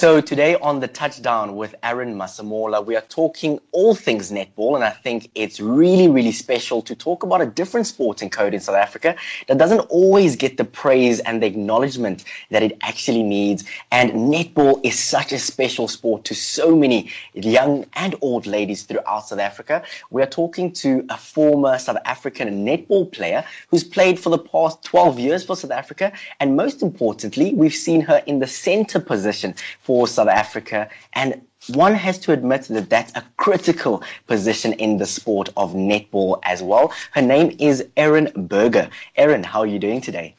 So today on the touchdown with Aaron Masemola, we are talking all things netball, and I think it's really, really special to talk about a different sport sporting code in South Africa that doesn't always get the praise and the acknowledgement that it actually needs. And netball is such a special sport to so many young and old ladies throughout South Africa. We are talking to a former South African netball player who's played for the past 12 years for South Africa, and most importantly, we've seen her in the center position for South Africa. And one has to admit that that's a critical position in the sport of netball as well. Her name is Erin Burger. Erin, how are you doing today?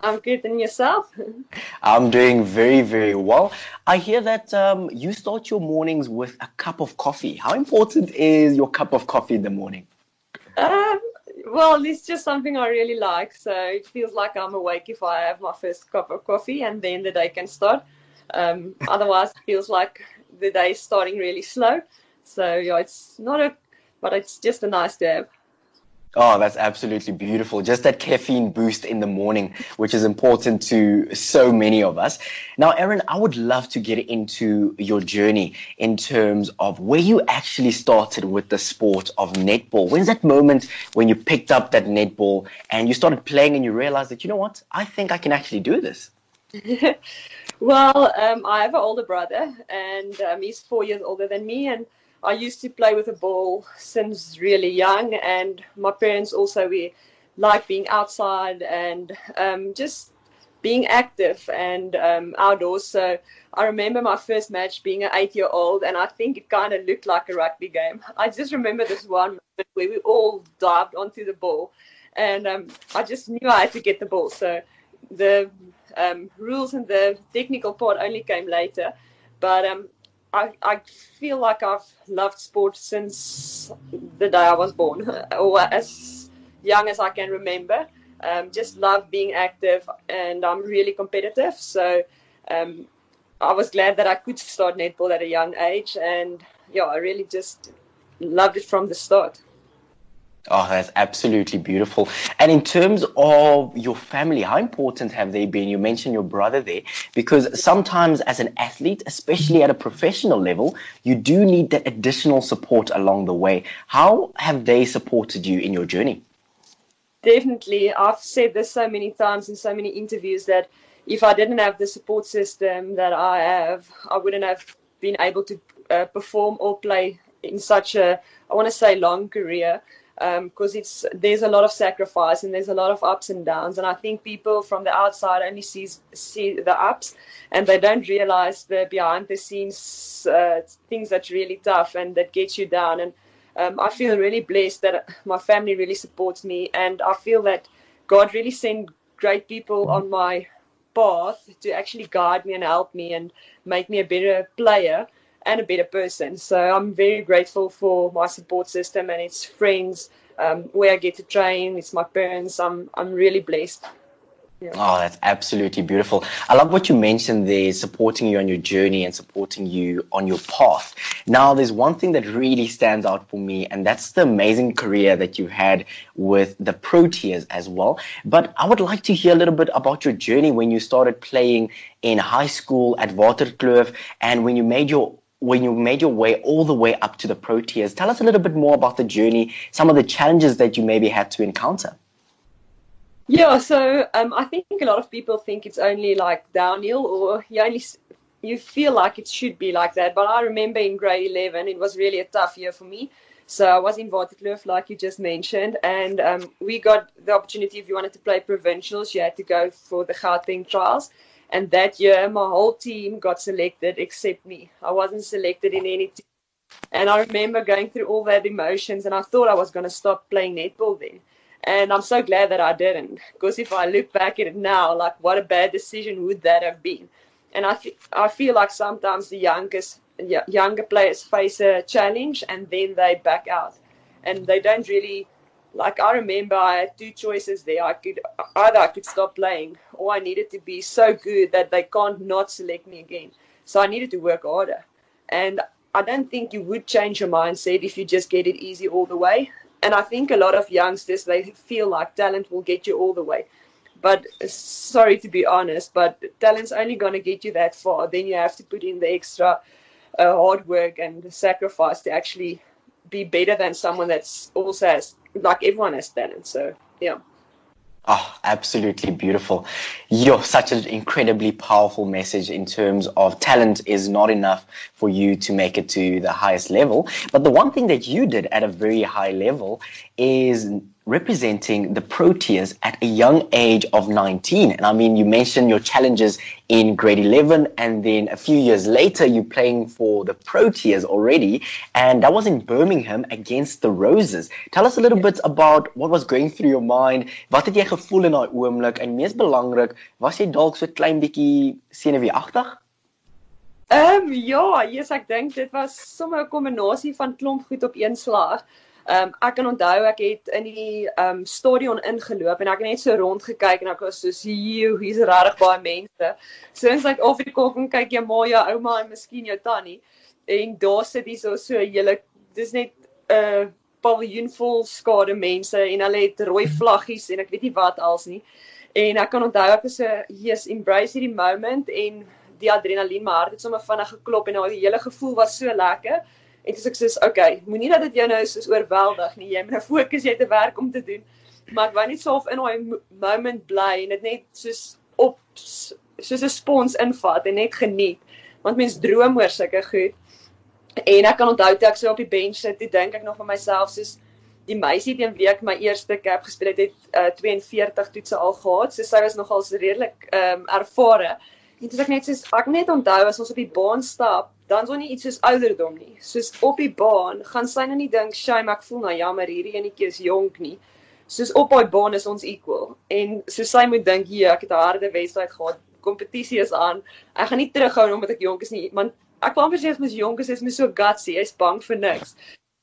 I'm good, and yourself? I'm doing very, very well. I hear that um, you start your mornings with a cup of coffee. How important is your cup of coffee in the morning? Um, well, it's just something I really like. So it feels like I'm awake if I have my first cup of coffee, and then the day can start. Um, otherwise, it feels like the day is starting really slow. So yeah, it's not a, but it's just a nice have. Oh, that's absolutely beautiful. Just that caffeine boost in the morning, which is important to so many of us. Now, Erin, I would love to get into your journey in terms of where you actually started with the sport of netball. When's that moment when you picked up that netball and you started playing and you realized that, you know what, I think I can actually do this? well, um, I have an older brother, and um, he's four years older than me, and I used to play with a ball since really young. And my parents also we like being outside and um, just being active and um, outdoors. So I remember my first match being an eight-year-old, and I think it kind of looked like a rugby game. I just remember this one where we all dived onto the ball, and um, I just knew I had to get the ball. So the um, rules and the technical part only came later. But um, I, I feel like I've loved sport since the day I was born, or as young as I can remember. Um, just love being active, and I'm really competitive. So um, I was glad that I could start netball at a young age, and yeah, I really just loved it from the start. Oh, that's absolutely beautiful. And in terms of your family, how important have they been? You mentioned your brother there, because sometimes as an athlete, especially at a professional level, you do need that additional support along the way. How have they supported you in your journey? Definitely. I've said this so many times in so many interviews that if I didn't have the support system that I have, I wouldn't have been able to uh, perform or play in such a, I want to say, long career because um, it's there's a lot of sacrifice and there's a lot of ups and downs. And i think people from the outside only see see the ups and they don't realize the behind the scenes uh, things that's really tough and that gets you down. And um, i feel really blessed that my family really supports me. And i feel that god really sent great people on my path to actually guide me and help me and make me a better player and a better person. So I'm very grateful for my support system and its friends, um, where I get to train. It's my parents. I'm I'm really blessed. Yeah. Oh, that's absolutely beautiful. I love what you mentioned there, supporting you on your journey and supporting you on your path. Now, there's one thing that really stands out for me, and that's the amazing career that you had with the Proteas as well. But I would like to hear a little bit about your journey when you started playing in high school at Waterkloof and when you made your when you made your way all the way up to the Proteas. Tell us a little bit more about the journey, some of the challenges that you maybe had to encounter. Yeah, so um, I think a lot of people think it's only like downhill, or you only you feel like it should be like that. But I remember in grade eleven, it was really a tough year for me. So I was in Waterkloof, like you just mentioned, and um, we got the opportunity. If you wanted to play provincials, you had to go for the Gauteng trials. And that year, my whole team got selected except me. I wasn't selected in any team. And I remember going through all that emotions, and I thought I was going to stop playing netball then. And I'm so glad that I didn't, because if I look back at it now, like what a bad decision would that have been? And I, th- I feel like sometimes the youngest, younger players face a challenge and then they back out, and they don't really like I remember I had two choices there. I could either I could stop playing or I needed to be so good that they can't not select me again. So I needed to work harder. And I don't think you would change your mindset if you just get it easy all the way. And I think a lot of youngsters they feel like talent will get you all the way. but sorry to be honest, but talent's only going to get you that far. Then you have to put in the extra uh, hard work and the sacrifice to actually be better than someone that's also has like everyone has talent. So yeah. Oh, absolutely beautiful. You're such an incredibly powerful message in terms of talent is not enough for you to make it to the highest level. But the one thing that you did at a very high level is representing the Proteas at a young age of 19. And I mean, you mentioned your challenges in grade 11, and then a few years later, you're playing for the Proteas already. And that was in Birmingham against the Roses. Tell us a little bit about what was going through your mind. Wat het jy gevoel in daai oomblik? En mees belangrik, was jy dalk so klein bietjie senuweeagtig? Ehm um, ja, yes, ek dink dit was sommer 'n kombinasie van klomp goed op een slag. Ehm um, ek kan onthou ek het in die ehm um, stadion ingeloop en ek het net so rond gekyk en ek was so hier hier's regtig baie mense. So die kok en kyk jy maar jou ouma en miskien jou tannie en daar sit hier so so hele dis net 'n uh, paviljoen vol skade mense en hulle het rooi vlaggies en ek weet nie wat als nie. En ek kan onthou ek was so yes embrace hierdie moment en die adrenalien maar het sommer vinnig geklop en al die hele gevoel was so lekker. En dis ek sê, okay, moenie dat dit jou nou soos oorweldig nie. Jy moet nou fokus jy te werk om te doen. Maar ek wou net self in daai moment bly en dit net soos op soos 'n spons invat en net geniet. Want mens droom oor sulke goed. En ek kan onthou toe ek so op die bench sit, dink ek nog van myself soos die meisie teen wie ek my eerste cap gespeel het, het uh, 42 toetse al gehad. So sy was nogal redelik ehm um, ervare. En dis ek net soos ek net onthou as ons op die baan stap, dan is ons nie iets soos ouderdom nie. Soos op die baan gaan sy nou nie dink, "Shame, ek voel nou jammer hierdie enetjie is jonk nie." Soos op daai baan is ons equal. En so sy moet dink, "Ja, ek het 'n harde wedstryd gehad. Kompetisie is aan. Ek gaan nie terughou omdat ek jonk is nie, want ek kwam vir sê mens jonk is, is mens so gutsy, jy's bang vir niks."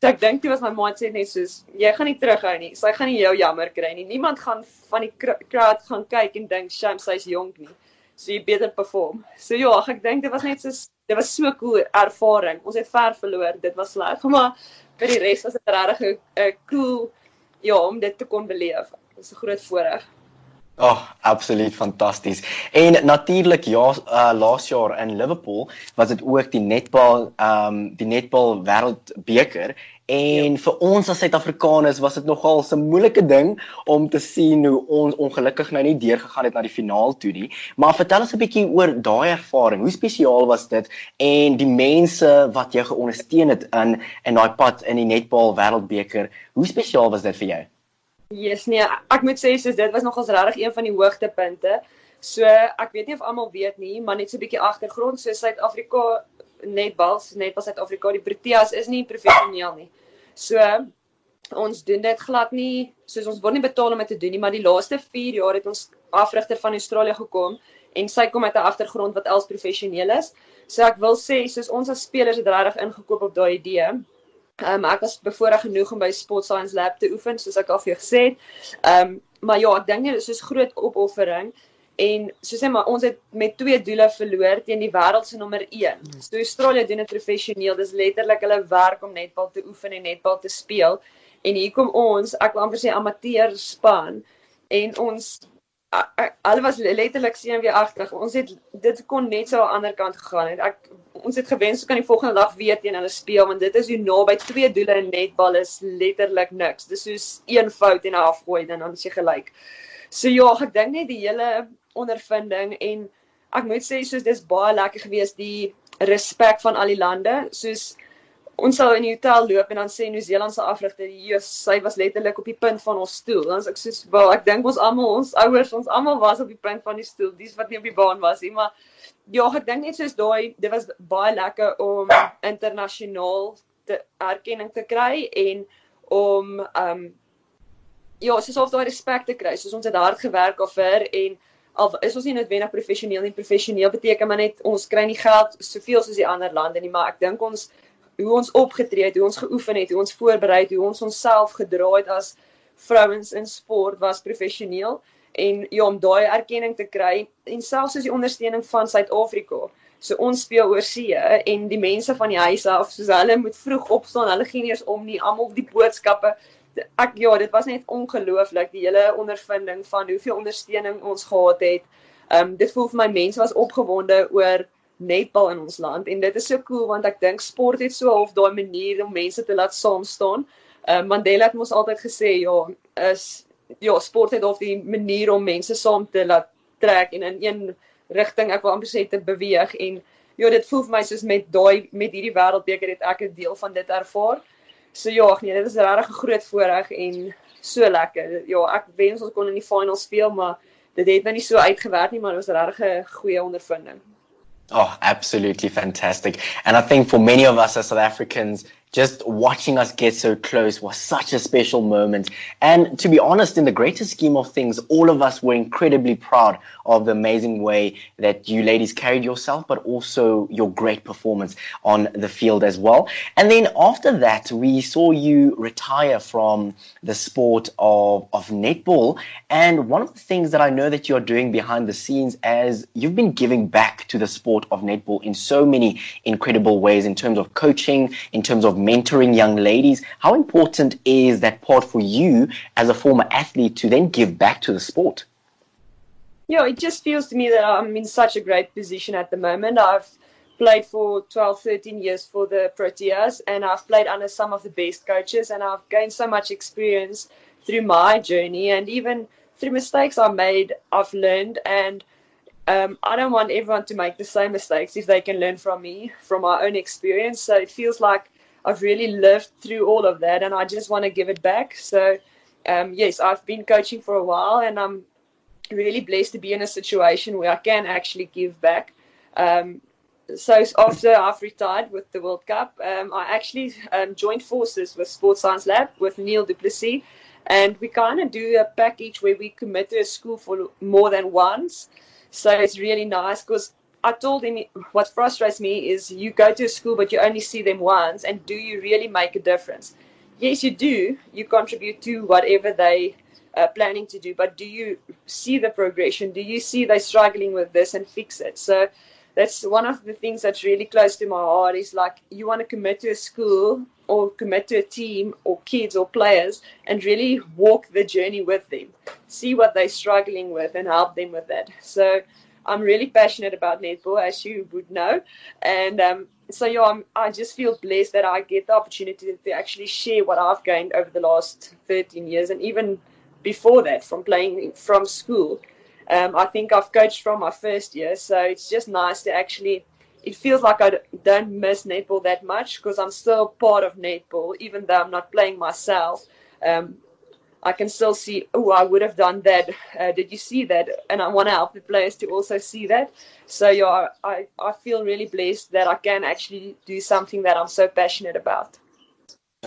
So ek dink dit was my mindset net soos, "Jy gaan nie terughou nie. Sy gaan nie jou jammer kry nie. Niemand gaan van die crowd gaan kyk en dink, "Shame, sy's jonk nie." So jy beter perform. So ja, ek dink dit was net so dit was so cool ervaring. Ons het ver verloor, dit was sleg, maar vir die res was dit regtig 'n cool ja, om dit te kon beleef. Dit is 'n groot voorreg. Ag, oh, absoluut fantasties. En natuurlik ja, uh, laas jaar in Liverpool was dit ook die netbal ehm um, die netbal wêreldbeker En ja. vir ons as Suid-Afrikaners was dit nogal 'n moeilike ding om te sien hoe ons ongelukkig nou nie deurgegaan het na die finaal toe nie. Maar vertel ons 'n bietjie oor daai ervaring. Hoe spesiaal was dit en die mense wat jou geondersteun het in in daai pad in die netbal wêreldbeker? Hoe spesiaal was dit vir jou? Yes, nee, ek moet sê soos dit was nogals regtig een van die hoogtepunte. So ek weet nie of almal weet nie, maar net so 'n bietjie agtergrond, so Suid-Afrika netbal, netbal Suid-Afrika, die Proteas is nie professioneel nie. So ons doen dit glad nie, soos ons word nie betaal om dit te doen nie, maar die laaste 4 jaar het ons afrigter van Australië gekom en sy kom uit 'n agtergrond wat als professioneel is. So ek wil sê soos ons as spelers het regtig ingekoop op daai idee. Ehm um, ek was bevoorreg genoeg om by Sport Science Lab te oefen soos ek al vir jou gesê het. Ehm um, maar ja, ek dink dit is soos groot opoffering. En soos sê maar ons het met twee doele verloor teen die wêreld se nommer 1. So Australië doen dit professioneel. Dis letterlik hulle werk om netbal te oefen en netbal te speel. En hier kom ons, ek wil amper sê amateur span en ons hulle was letterlik seën weer agter. Ons het dit kon net so aan die ander kant gegaan het. Ek ons het gewens so kan die volgende dag weer teen hulle speel want dit is hoe naby twee doele in netbal is letterlik niks. Dis soos een fout en 'n afgooi dan dan is jy gelyk. So ja, ek dink net die hele ondervinding en ek moet sê soos dis baie lekker gewees die respek van al die lande soos ons sou in die hotel loop en dan sê Nieu-Seeland se afrigter Jesus sy was letterlik op die punt van ons stoel. Dan sê ek soos wel ek dink ons almal ons ouers ons almal was op die punt van die stoel dis wat nie op die baan was nie. Maar ja ek dink net soos daai dit was baie lekker om internasionaal te erkenning te kry en om um ja soos of daai respek te kry soos ons het hard gewerk vir en al is ons nie noodwendig professioneel nie. Professioneel beteken maar net ons kry nie geld soveel soos die ander lande nie maar ek dink ons hoe ons opgetree het hoe ons geoefen het hoe ons voorberei het hoe ons onsself gedra het as vrouens in sport was professioneel. En ja om daai erkenning te kry en selfs as die ondersteuning van Suid-Afrika. So ons speel oor see en die mense van die huis af soos hulle moet vroeg opstaan hulle gee nie eens om nie almal die boodskappe. Ek ja, dit was net ongelooflik die hele ondervinding van hoeveel ondersteuning ons gehad het. Ehm um, dit voel vir my mense was opgewonde oor netbal in ons land en dit is so cool want ek dink sport het so half daai manier om mense te laat saam staan. Ehm uh, Mandela het mos altyd gesê ja, is ja, sport het half die manier om mense saam te laat trek en in een rigting ek wil amper sê te beweeg en ja, dit voel vir my soos met daai met hierdie wêreldbeker het ek 'n deel van dit ervaar. So ja, nee, dit is regtig 'n groot voorreg en so lekker. Ja, ek wens ons kon in die finals speel, maar dit het nou nie so uitgewerk nie, maar dit was regtig 'n goeie ondervinding. Oh, absolutely fantastic. And I think for many of us as South Africans, just watching us get so close was such a special moment. And to be honest, in the greater scheme of things, all of us were incredibly proud of the amazing way that you ladies carried yourself, but also your great performance on the field as well. And then after that, we saw you retire from the sport of, of netball. And one of the things that I know that you're doing behind the scenes as you've been giving back to the sport of netball in so many incredible ways in terms of coaching, in terms of mentoring young ladies. How important is that part for you as a former athlete to then give back to the sport? Yeah, it just feels to me that I'm in such a great position at the moment. I've played for 12, 13 years for the Proteas, and I've played under some of the best coaches, and I've gained so much experience through my journey, and even through mistakes I made, I've learned, and um, I don't want everyone to make the same mistakes if they can learn from me, from my own experience. So it feels like I've really lived through all of that, and I just want to give it back. So, um, yes, I've been coaching for a while, and I'm really blessed to be in a situation where I can actually give back. Um, so after I've retired with the World Cup, um, I actually um, joined forces with Sports Science Lab with Neil Duplessis, and we kind of do a package where we commit to a school for more than once. So it's really nice because I told him what frustrates me is you go to a school but you only see them once, and do you really make a difference? Yes, you do. You contribute to whatever they are planning to do, but do you see the progression? Do you see they're struggling with this and fix it? So that's one of the things that's really close to my heart is like you want to commit to a school or commit to a team or kids or players and really walk the journey with them see what they're struggling with and help them with that so I'm really passionate about netball, as you would know, and um, so yeah, I'm, I just feel blessed that I get the opportunity to actually share what I've gained over the last 13 years, and even before that, from playing from school. Um, I think I've coached from my first year, so it's just nice to actually. It feels like I don't miss netball that much because I'm still part of netball, even though I'm not playing myself. Um, I can still see, oh, I would have done that. Uh, did you see that? And I want to help the players to also see that. So, yeah, I, I feel really blessed that I can actually do something that I'm so passionate about.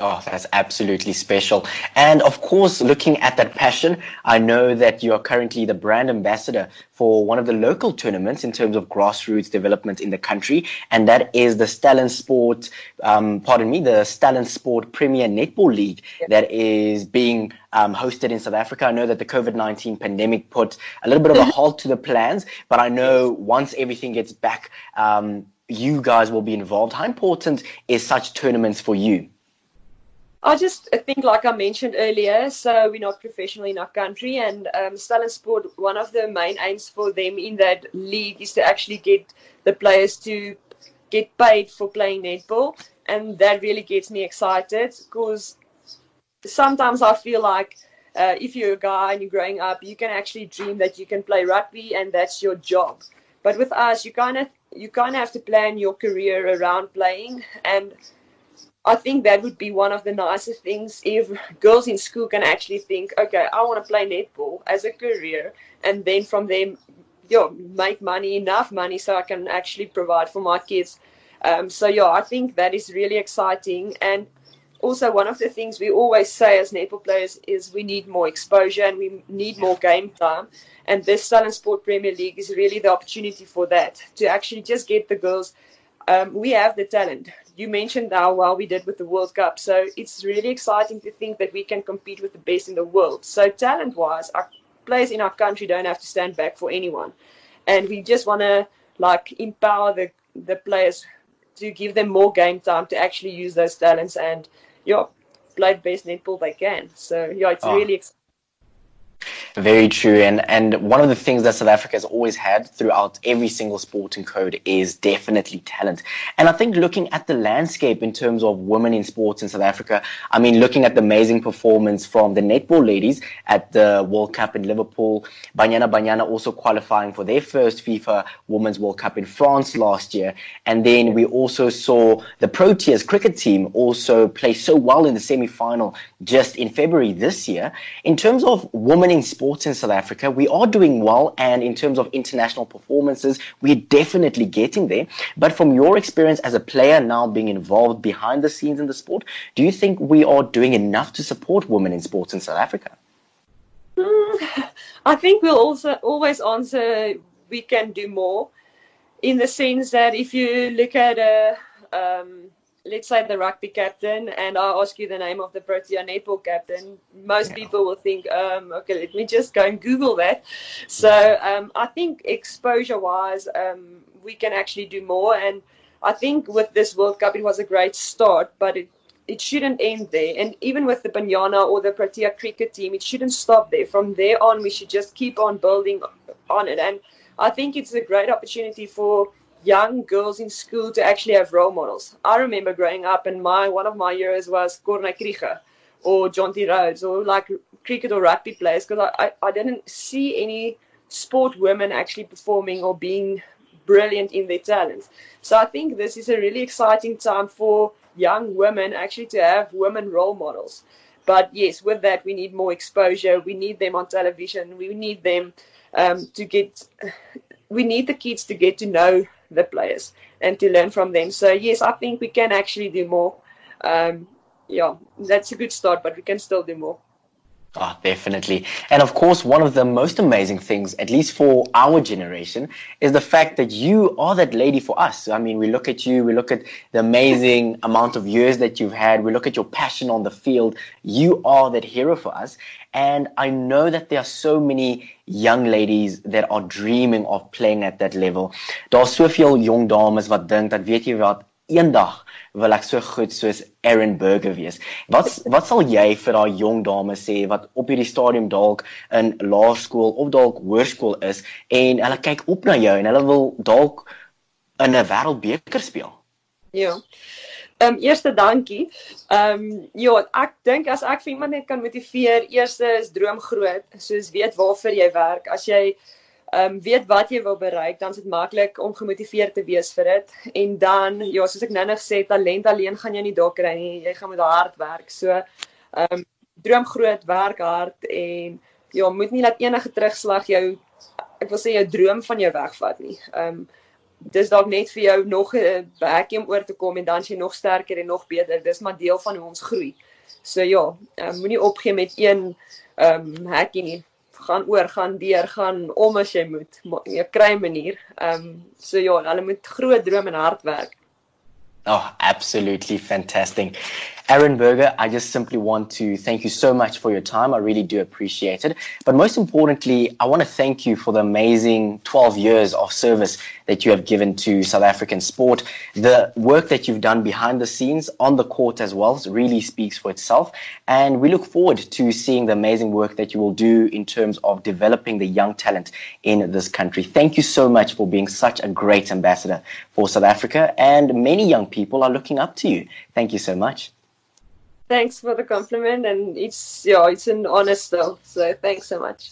Oh, that's absolutely special. And of course, looking at that passion, I know that you're currently the brand ambassador for one of the local tournaments in terms of grassroots development in the country, and that is the Southern Sport, um, pardon me, the Southern Sport Premier Netball League that is being um, hosted in South Africa. I know that the COVID 19 pandemic put a little bit of a halt to the plans, but I know once everything gets back, um, you guys will be involved. How important is such tournaments for you? I just think, like I mentioned earlier, so we're not professional in our country, and um, Sport, one of the main aims for them in that league is to actually get the players to get paid for playing netball, and that really gets me excited because sometimes I feel like uh, if you're a guy and you're growing up, you can actually dream that you can play rugby and that's your job. But with us, you kind of you kind of have to plan your career around playing and I think that would be one of the nicest things if girls in school can actually think, okay, I want to play netball as a career, and then from you know, make money, enough money, so I can actually provide for my kids. Um, so yeah, I think that is really exciting. And also, one of the things we always say as netball players is we need more exposure and we need more game time. And this Southern Sport Premier League is really the opportunity for that to actually just get the girls um, we have the talent. You mentioned how well we did with the World Cup, so it's really exciting to think that we can compete with the best in the world. So talent-wise, our players in our country don't have to stand back for anyone, and we just want to like empower the the players to give them more game time to actually use those talents and yeah, play the best netball they can. So yeah, it's oh. really exciting. Very true. And and one of the things that South Africa has always had throughout every single sporting code is definitely talent. And I think looking at the landscape in terms of women in sports in South Africa, I mean, looking at the amazing performance from the netball ladies at the World Cup in Liverpool, Banyana Banyana also qualifying for their first FIFA Women's World Cup in France last year. And then we also saw the Proteas cricket team also play so well in the semi-final just in February this year. In terms of women in sports in South Africa. We are doing well, and in terms of international performances, we're definitely getting there. But from your experience as a player now being involved behind the scenes in the sport, do you think we are doing enough to support women in sports in South Africa? I think we'll also always answer we can do more in the sense that if you look at a um, let's say the rugby captain and I ask you the name of the Protea netball captain, most yeah. people will think, um, okay, let me just go and Google that. So um, I think exposure wise, um, we can actually do more. And I think with this World Cup, it was a great start, but it it shouldn't end there. And even with the Banyana or the Protea cricket team, it shouldn't stop there. From there on, we should just keep on building on it. And I think it's a great opportunity for young girls in school to actually have role models. I remember growing up and my one of my heroes was Corné Krige or Jonty Rhodes or like cricket or rugby players because I, I, I didn't see any sport women actually performing or being brilliant in their talents. So I think this is a really exciting time for young women actually to have women role models. But yes, with that we need more exposure. We need them on television. We need them um, to get. We need the kids to get to know the players and to learn from them. So yes, I think we can actually do more. Um, yeah, that's a good start, but we can still do more. Oh, definitely. And of course, one of the most amazing things, at least for our generation, is the fact that you are that lady for us. I mean, we look at you, we look at the amazing amount of years that you've had, we look at your passion on the field. You are that hero for us. And I know that there are so many young ladies that are dreaming of playing at that level. Daar's soveel jong dames wat dink dat weet jy wat eendag wil ek so goed soos Aaron Burger wees. Wat wat sal jy vir daai jong dames sê wat op hierdie stadium dalk in laerskool of dalk hoërskool is en hulle kyk op na jou en hulle wil dalk in 'n wêreldbeker speel? Ja. Ehm um, eerste dankie. Ehm um, ja, ek dink as ek vir iemand net kan motiveer, eerste is droom groot, soos weet waarvoor jy werk. As jy ehm um, weet wat jy wil bereik, dan is dit maklik om gemotiveerd te wees vir dit. En dan ja, soos ek nou net gesê, talent alleen gaan jy nie daar kry nie. Jy gaan met hard werk. So ehm um, droom groot, werk hard en ja, moet nie laat enige terugslag jou ek wil sê jou droom van jou wegvat nie. Ehm um, dis dalk net vir jou nog 'n werkie om oor te kom en dan jy nog sterker en nog beter. Dis maar deel van hoe ons groei. So ja, um, moenie opgee met een ehm um, hekkie nie. Gaan oor, gaan deur, gaan om as jy moet. Jy kry 'n manier. Ehm um, so ja, hulle moet groot droom en hard werk. Oh, absolutely fantastic. Erin Burger, I just simply want to thank you so much for your time. I really do appreciate it. But most importantly, I want to thank you for the amazing 12 years of service that you have given to South African sport. The work that you've done behind the scenes, on the court as well, really speaks for itself. And we look forward to seeing the amazing work that you will do in terms of developing the young talent in this country. Thank you so much for being such a great ambassador for South Africa. And many young people are looking up to you. Thank you so much. Thanks for the compliment, and it's yeah, it's an honor still. So thanks so much.